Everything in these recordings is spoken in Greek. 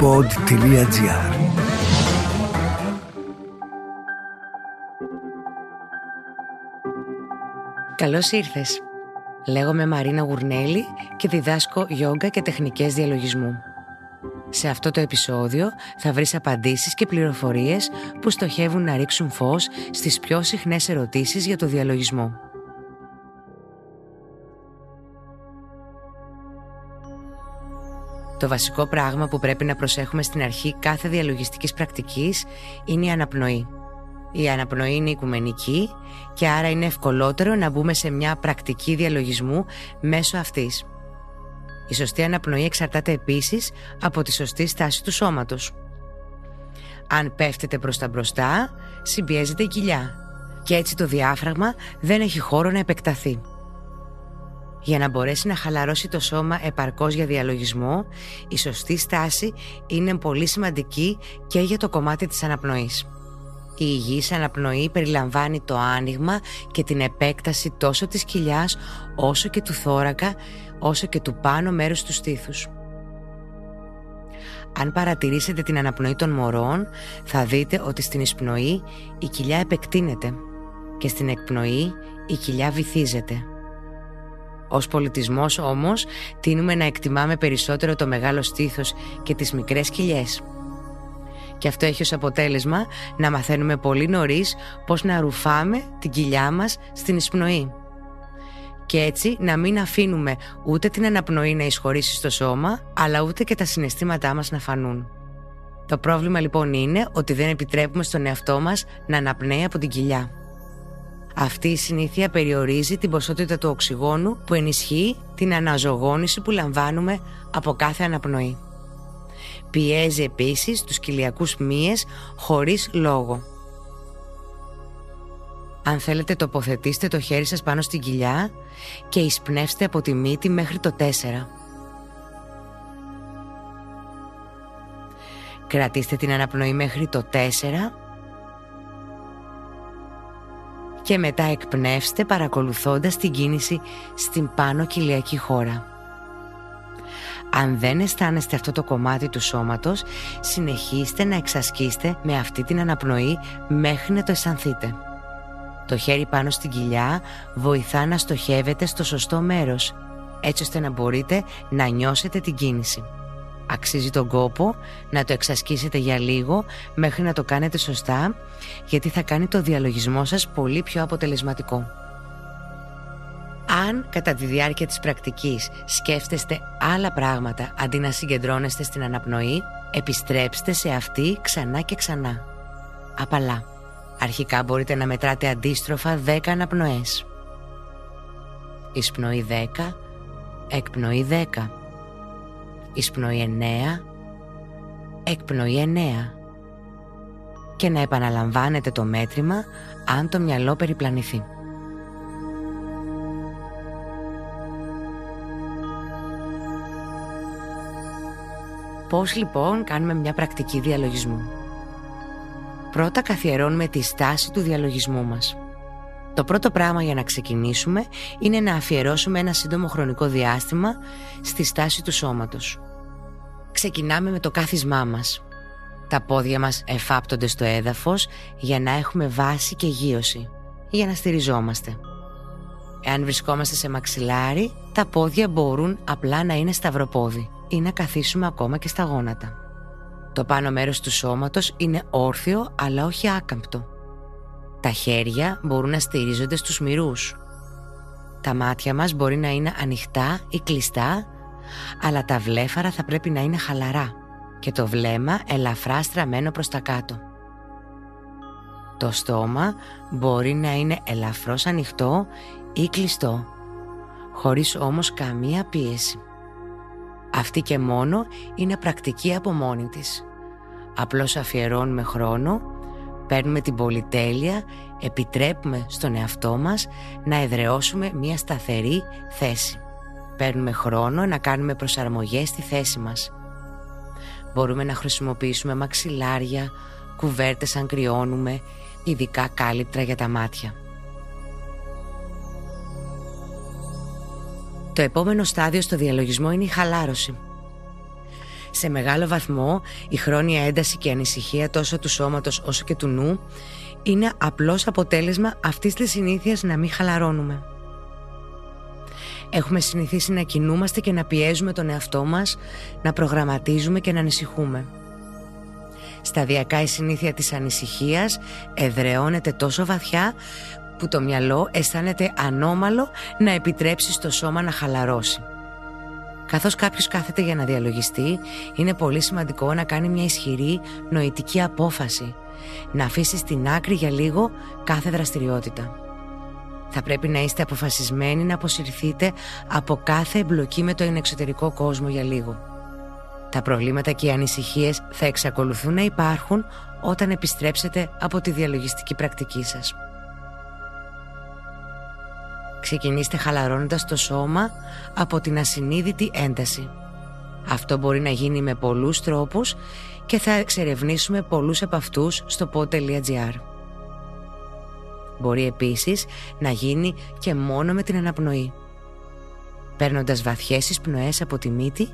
pod.gr Καλώς ήρθες. Λέγομαι Μαρίνα Γουρνέλη και διδάσκω γιόγκα και τεχνικές διαλογισμού. Σε αυτό το επεισόδιο θα βρεις απαντήσεις και πληροφορίες που στοχεύουν να ρίξουν φως στις πιο συχνές ερωτήσεις για το διαλογισμό. Το βασικό πράγμα που πρέπει να προσέχουμε στην αρχή κάθε διαλογιστικής πρακτικής είναι η αναπνοή. Η αναπνοή είναι οικουμενική και άρα είναι ευκολότερο να μπούμε σε μια πρακτική διαλογισμού μέσω αυτής. Η σωστή αναπνοή εξαρτάται επίσης από τη σωστή στάση του σώματος. Αν πέφτετε προς τα μπροστά, συμπιέζεται η κοιλιά και έτσι το διάφραγμα δεν έχει χώρο να επεκταθεί. Για να μπορέσει να χαλαρώσει το σώμα επαρκώς για διαλογισμό, η σωστή στάση είναι πολύ σημαντική και για το κομμάτι της αναπνοής. Η υγιής αναπνοή περιλαμβάνει το άνοιγμα και την επέκταση τόσο της κοιλιάς όσο και του θώρακα, όσο και του πάνω μέρους του στήθους. Αν παρατηρήσετε την αναπνοή των μωρών, θα δείτε ότι στην εισπνοή η κοιλιά επεκτείνεται και στην εκπνοή η κοιλιά βυθίζεται. Ως πολιτισμός όμως τίνουμε να εκτιμάμε περισσότερο το μεγάλο στήθος και τις μικρές κοιλιές. Και αυτό έχει ως αποτέλεσμα να μαθαίνουμε πολύ νωρίς πώς να ρουφάμε την κοιλιά μας στην εισπνοή. Και έτσι να μην αφήνουμε ούτε την αναπνοή να εισχωρήσει στο σώμα, αλλά ούτε και τα συναισθήματά μας να φανούν. Το πρόβλημα λοιπόν είναι ότι δεν επιτρέπουμε στον εαυτό μας να αναπνέει από την κοιλιά. Αυτή η συνήθεια περιορίζει την ποσότητα του οξυγόνου που ενισχύει την αναζωγόνηση που λαμβάνουμε από κάθε αναπνοή. Πιέζει επίσης τους κοιλιακούς μύες χωρίς λόγο. Αν θέλετε τοποθετήστε το χέρι σας πάνω στην κοιλιά και εισπνεύστε από τη μύτη μέχρι το 4. Κρατήστε την αναπνοή μέχρι το 4 και μετά εκπνεύστε παρακολουθώντας την κίνηση στην πάνω κοιλιακή χώρα. Αν δεν αισθάνεστε αυτό το κομμάτι του σώματος, συνεχίστε να εξασκείστε με αυτή την αναπνοή μέχρι να το αισθανθείτε. Το χέρι πάνω στην κοιλιά βοηθά να στοχεύετε στο σωστό μέρος, έτσι ώστε να μπορείτε να νιώσετε την κίνηση. Αξίζει τον κόπο να το εξασκήσετε για λίγο μέχρι να το κάνετε σωστά γιατί θα κάνει το διαλογισμό σας πολύ πιο αποτελεσματικό. Αν κατά τη διάρκεια της πρακτικής σκέφτεστε άλλα πράγματα αντί να συγκεντρώνεστε στην αναπνοή, επιστρέψτε σε αυτή ξανά και ξανά. Απαλά. Αρχικά μπορείτε να μετράτε αντίστροφα 10 αναπνοές. Εισπνοή 10, εκπνοή 10 εισπνοή 9, εκπνοή 9 και να επαναλαμβάνετε το μέτρημα αν το μυαλό περιπλανηθεί. Πώς λοιπόν κάνουμε μια πρακτική διαλογισμού; Πρώτα καθιερώνουμε τη στάση του διαλογισμού μας. Το πρώτο πράγμα για να ξεκινήσουμε είναι να αφιερώσουμε ένα σύντομο χρονικό διάστημα στη στάση του σώματος. Ξεκινάμε με το κάθισμά μας. Τα πόδια μας εφάπτονται στο έδαφος για να έχουμε βάση και γύρωση, για να στηριζόμαστε. Εάν βρισκόμαστε σε μαξιλάρι, τα πόδια μπορούν απλά να είναι σταυροπόδι ή να καθίσουμε ακόμα και στα γόνατα. Το πάνω μέρος του σώματος είναι όρθιο αλλά όχι άκαμπτο. Τα χέρια μπορούν να στηρίζονται στους μυρούς. Τα μάτια μας μπορεί να είναι ανοιχτά ή κλειστά, αλλά τα βλέφαρα θα πρέπει να είναι χαλαρά και το βλέμμα ελαφρά στραμμένο προς τα κάτω. Το στόμα μπορεί να είναι ελαφρώς ανοιχτό ή κλειστό, χωρίς όμως καμία πίεση. Αυτή και μόνο είναι πρακτική από μόνη της. Απλώς αφιερώνουμε χρόνο Παίρνουμε την πολυτέλεια, επιτρέπουμε στον εαυτό μας να εδραιώσουμε μια σταθερή θέση. Παίρνουμε χρόνο να κάνουμε προσαρμογές στη θέση μας. Μπορούμε να χρησιμοποιήσουμε μαξιλάρια, κουβέρτες αν κρυώνουμε, ειδικά κάλυπτρα για τα μάτια. Το επόμενο στάδιο στο διαλογισμό είναι η χαλάρωση. Σε μεγάλο βαθμό η χρόνια ένταση και ανησυχία τόσο του σώματος όσο και του νου είναι απλώς αποτέλεσμα αυτής της συνήθειας να μην χαλαρώνουμε. Έχουμε συνηθίσει να κινούμαστε και να πιέζουμε τον εαυτό μας, να προγραμματίζουμε και να ανησυχούμε. Σταδιακά η συνήθεια της ανησυχίας εδραιώνεται τόσο βαθιά που το μυαλό αισθάνεται ανώμαλο να επιτρέψει στο σώμα να χαλαρώσει. Καθώς κάποιος κάθεται για να διαλογιστεί, είναι πολύ σημαντικό να κάνει μια ισχυρή νοητική απόφαση, να αφήσεις στην άκρη για λίγο κάθε δραστηριότητα. Θα πρέπει να είστε αποφασισμένοι να αποσυρθείτε από κάθε εμπλοκή με το εξωτερικό κόσμο για λίγο. Τα προβλήματα και οι ανησυχίες θα εξακολουθούν να υπάρχουν όταν επιστρέψετε από τη διαλογιστική πρακτική σας. Ξεκινήστε χαλαρώνοντας το σώμα από την ασυνείδητη ένταση. Αυτό μπορεί να γίνει με πολλούς τρόπους και θα εξερευνήσουμε πολλούς από αυτούς στο pod.gr. Μπορεί επίσης να γίνει και μόνο με την αναπνοή. Παίρνοντας βαθιές εισπνοές από τη μύτη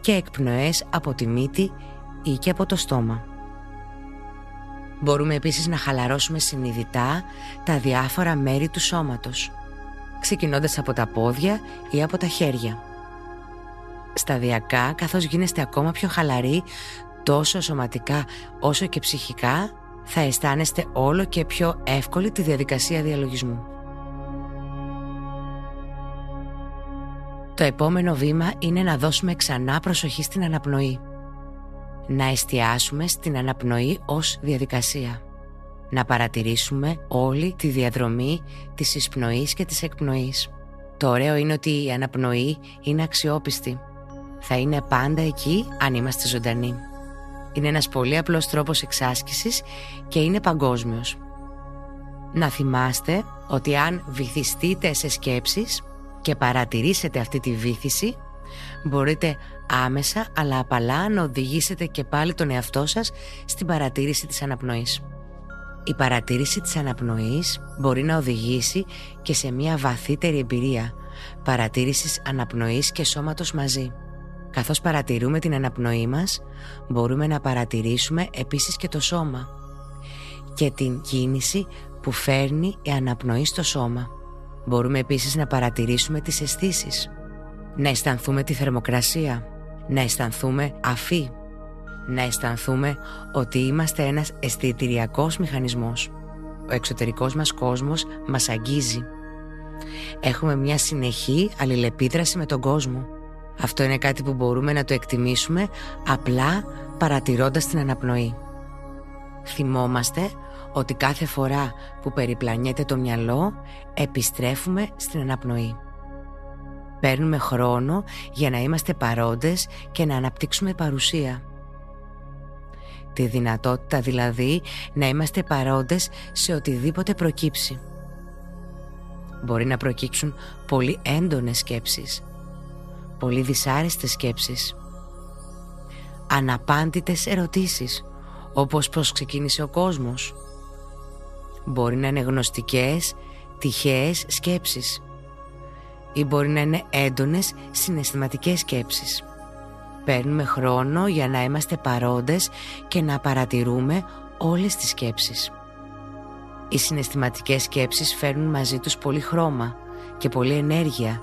και εκπνοές από τη μύτη ή και από το στόμα. Μπορούμε επίσης να χαλαρώσουμε συνειδητά τα διάφορα μέρη του σώματος ξεκινώντας από τα πόδια ή από τα χέρια. Σταδιακά, καθώς γίνεστε ακόμα πιο χαλαροί, τόσο σωματικά όσο και ψυχικά, θα αισθάνεστε όλο και πιο εύκολη τη διαδικασία διαλογισμού. Το επόμενο βήμα είναι να δώσουμε ξανά προσοχή στην αναπνοή. Να εστιάσουμε στην αναπνοή ως διαδικασία να παρατηρήσουμε όλη τη διαδρομή της εισπνοής και της εκπνοής. Το ωραίο είναι ότι η αναπνοή είναι αξιόπιστη. Θα είναι πάντα εκεί αν είμαστε ζωντανοί. Είναι ένας πολύ απλός τρόπος εξάσκησης και είναι παγκόσμιος. Να θυμάστε ότι αν βυθιστείτε σε σκέψεις και παρατηρήσετε αυτή τη βύθιση, μπορείτε άμεσα αλλά απαλά να οδηγήσετε και πάλι τον εαυτό σας στην παρατήρηση της αναπνοής. Η παρατήρηση της αναπνοής μπορεί να οδηγήσει και σε μια βαθύτερη εμπειρία παρατήρησης αναπνοής και σώματος μαζί. Καθώς παρατηρούμε την αναπνοή μας, μπορούμε να παρατηρήσουμε επίσης και το σώμα και την κίνηση που φέρνει η αναπνοή στο σώμα. Μπορούμε επίσης να παρατηρήσουμε τις αισθήσεις, να αισθανθούμε τη θερμοκρασία, να αισθανθούμε αφή, να αισθανθούμε ότι είμαστε ένας αισθητηριακός μηχανισμός. Ο εξωτερικός μας κόσμος μας αγγίζει. Έχουμε μια συνεχή αλληλεπίδραση με τον κόσμο. Αυτό είναι κάτι που μπορούμε να το εκτιμήσουμε απλά παρατηρώντας την αναπνοή. Θυμόμαστε ότι κάθε φορά που περιπλανιέται το μυαλό επιστρέφουμε στην αναπνοή. Παίρνουμε χρόνο για να είμαστε παρόντες και να αναπτύξουμε παρουσία. Τη δυνατότητα δηλαδή να είμαστε παρόντες σε οτιδήποτε προκύψει. Μπορεί να προκύψουν πολύ έντονες σκέψεις, πολύ δυσάρεστες σκέψεις, αναπάντητες ερωτήσεις, όπως πώς ξεκίνησε ο κόσμος. Μπορεί να είναι γνωστικές, τυχαίες σκέψεις ή μπορεί να είναι έντονες συναισθηματικές σκέψεις. Παίρνουμε χρόνο για να είμαστε παρόντες και να παρατηρούμε όλες τις σκέψεις. Οι συναισθηματικές σκέψεις φέρνουν μαζί τους πολύ χρώμα και πολύ ενέργεια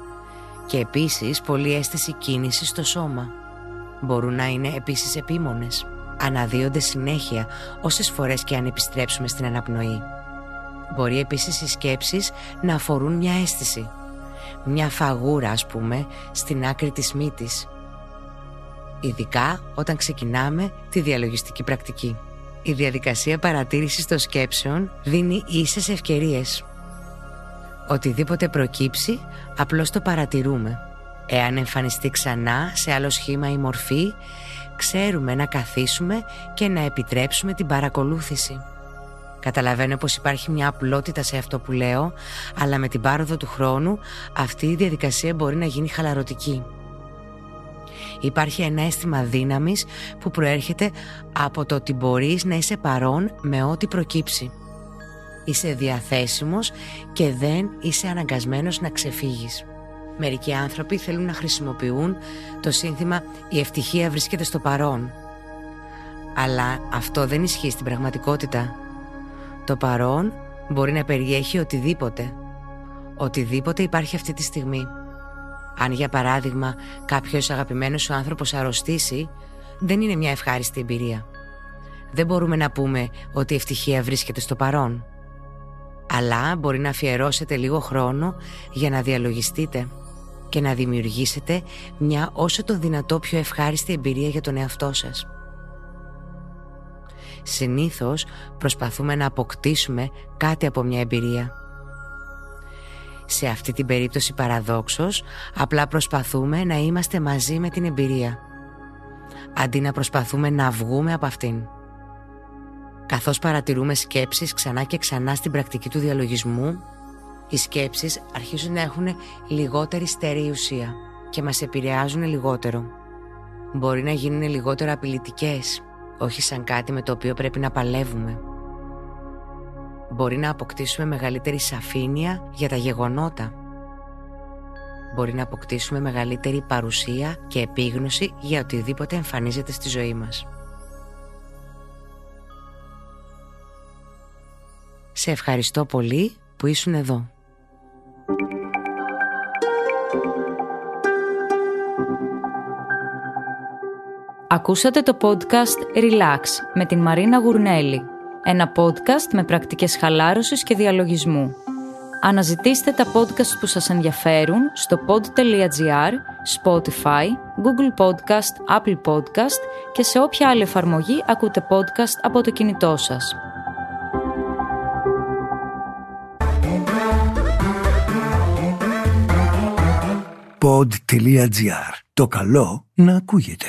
και επίσης πολύ αίσθηση κίνησης στο σώμα. Μπορούν να είναι επίσης επίμονες. Αναδύονται συνέχεια όσες φορές και αν επιστρέψουμε στην αναπνοή. Μπορεί επίσης οι σκέψεις να αφορούν μια αίσθηση. Μια φαγούρα ας πούμε στην άκρη της μύτης ειδικά όταν ξεκινάμε τη διαλογιστική πρακτική. Η διαδικασία παρατήρησης των σκέψεων δίνει ίσες ευκαιρίες. Οτιδήποτε προκύψει, απλώς το παρατηρούμε. Εάν εμφανιστεί ξανά σε άλλο σχήμα ή μορφή, ξέρουμε να καθίσουμε και να επιτρέψουμε την παρακολούθηση. Καταλαβαίνω πως υπάρχει μια απλότητα σε αυτό που λέω, αλλά με την πάροδο του χρόνου αυτή η διαδικασία μπορεί να γίνει χαλαρωτική. Υπάρχει ένα αίσθημα δύναμης που προέρχεται από το ότι μπορείς να είσαι παρόν με ό,τι προκύψει. Είσαι διαθέσιμος και δεν είσαι αναγκασμένος να ξεφύγεις. Μερικοί άνθρωποι θέλουν να χρησιμοποιούν το σύνθημα «Η ευτυχία βρίσκεται στο παρόν». Αλλά αυτό δεν ισχύει στην πραγματικότητα. Το παρόν μπορεί να περιέχει οτιδήποτε. Οτιδήποτε υπάρχει αυτή τη στιγμή. Αν για παράδειγμα κάποιος αγαπημένος σου άνθρωπος αρρωστήσει, δεν είναι μια ευχάριστη εμπειρία. Δεν μπορούμε να πούμε ότι η ευτυχία βρίσκεται στο παρόν. Αλλά μπορεί να αφιερώσετε λίγο χρόνο για να διαλογιστείτε και να δημιουργήσετε μια όσο το δυνατό πιο ευχάριστη εμπειρία για τον εαυτό σας. Συνήθως προσπαθούμε να αποκτήσουμε κάτι από μια εμπειρία. Σε αυτή την περίπτωση παραδόξως απλά προσπαθούμε να είμαστε μαζί με την εμπειρία αντί να προσπαθούμε να βγούμε από αυτήν. Καθώς παρατηρούμε σκέψεις ξανά και ξανά στην πρακτική του διαλογισμού οι σκέψεις αρχίζουν να έχουν λιγότερη στερή ουσία και μας επηρεάζουν λιγότερο. Μπορεί να γίνουν λιγότερο απειλητικές, όχι σαν κάτι με το οποίο πρέπει να παλεύουμε. Μπορεί να αποκτήσουμε μεγαλύτερη σαφήνεια για τα γεγονότα. Μπορεί να αποκτήσουμε μεγαλύτερη παρουσία και επίγνωση για οτιδήποτε εμφανίζεται στη ζωή μας. Σε ευχαριστώ πολύ που ήσουν εδώ. Ακούσατε το podcast Relax με την Μαρίνα Γουρνέλη. Ένα podcast με πρακτικές χαλάρωσης και διαλογισμού. Αναζητήστε τα podcast που σας ενδιαφέρουν στο pod.gr, Spotify, Google Podcast, Apple Podcast και σε όποια άλλη εφαρμογή ακούτε podcast από το κινητό σας. Pod.gr. Το καλό να ακούγεται.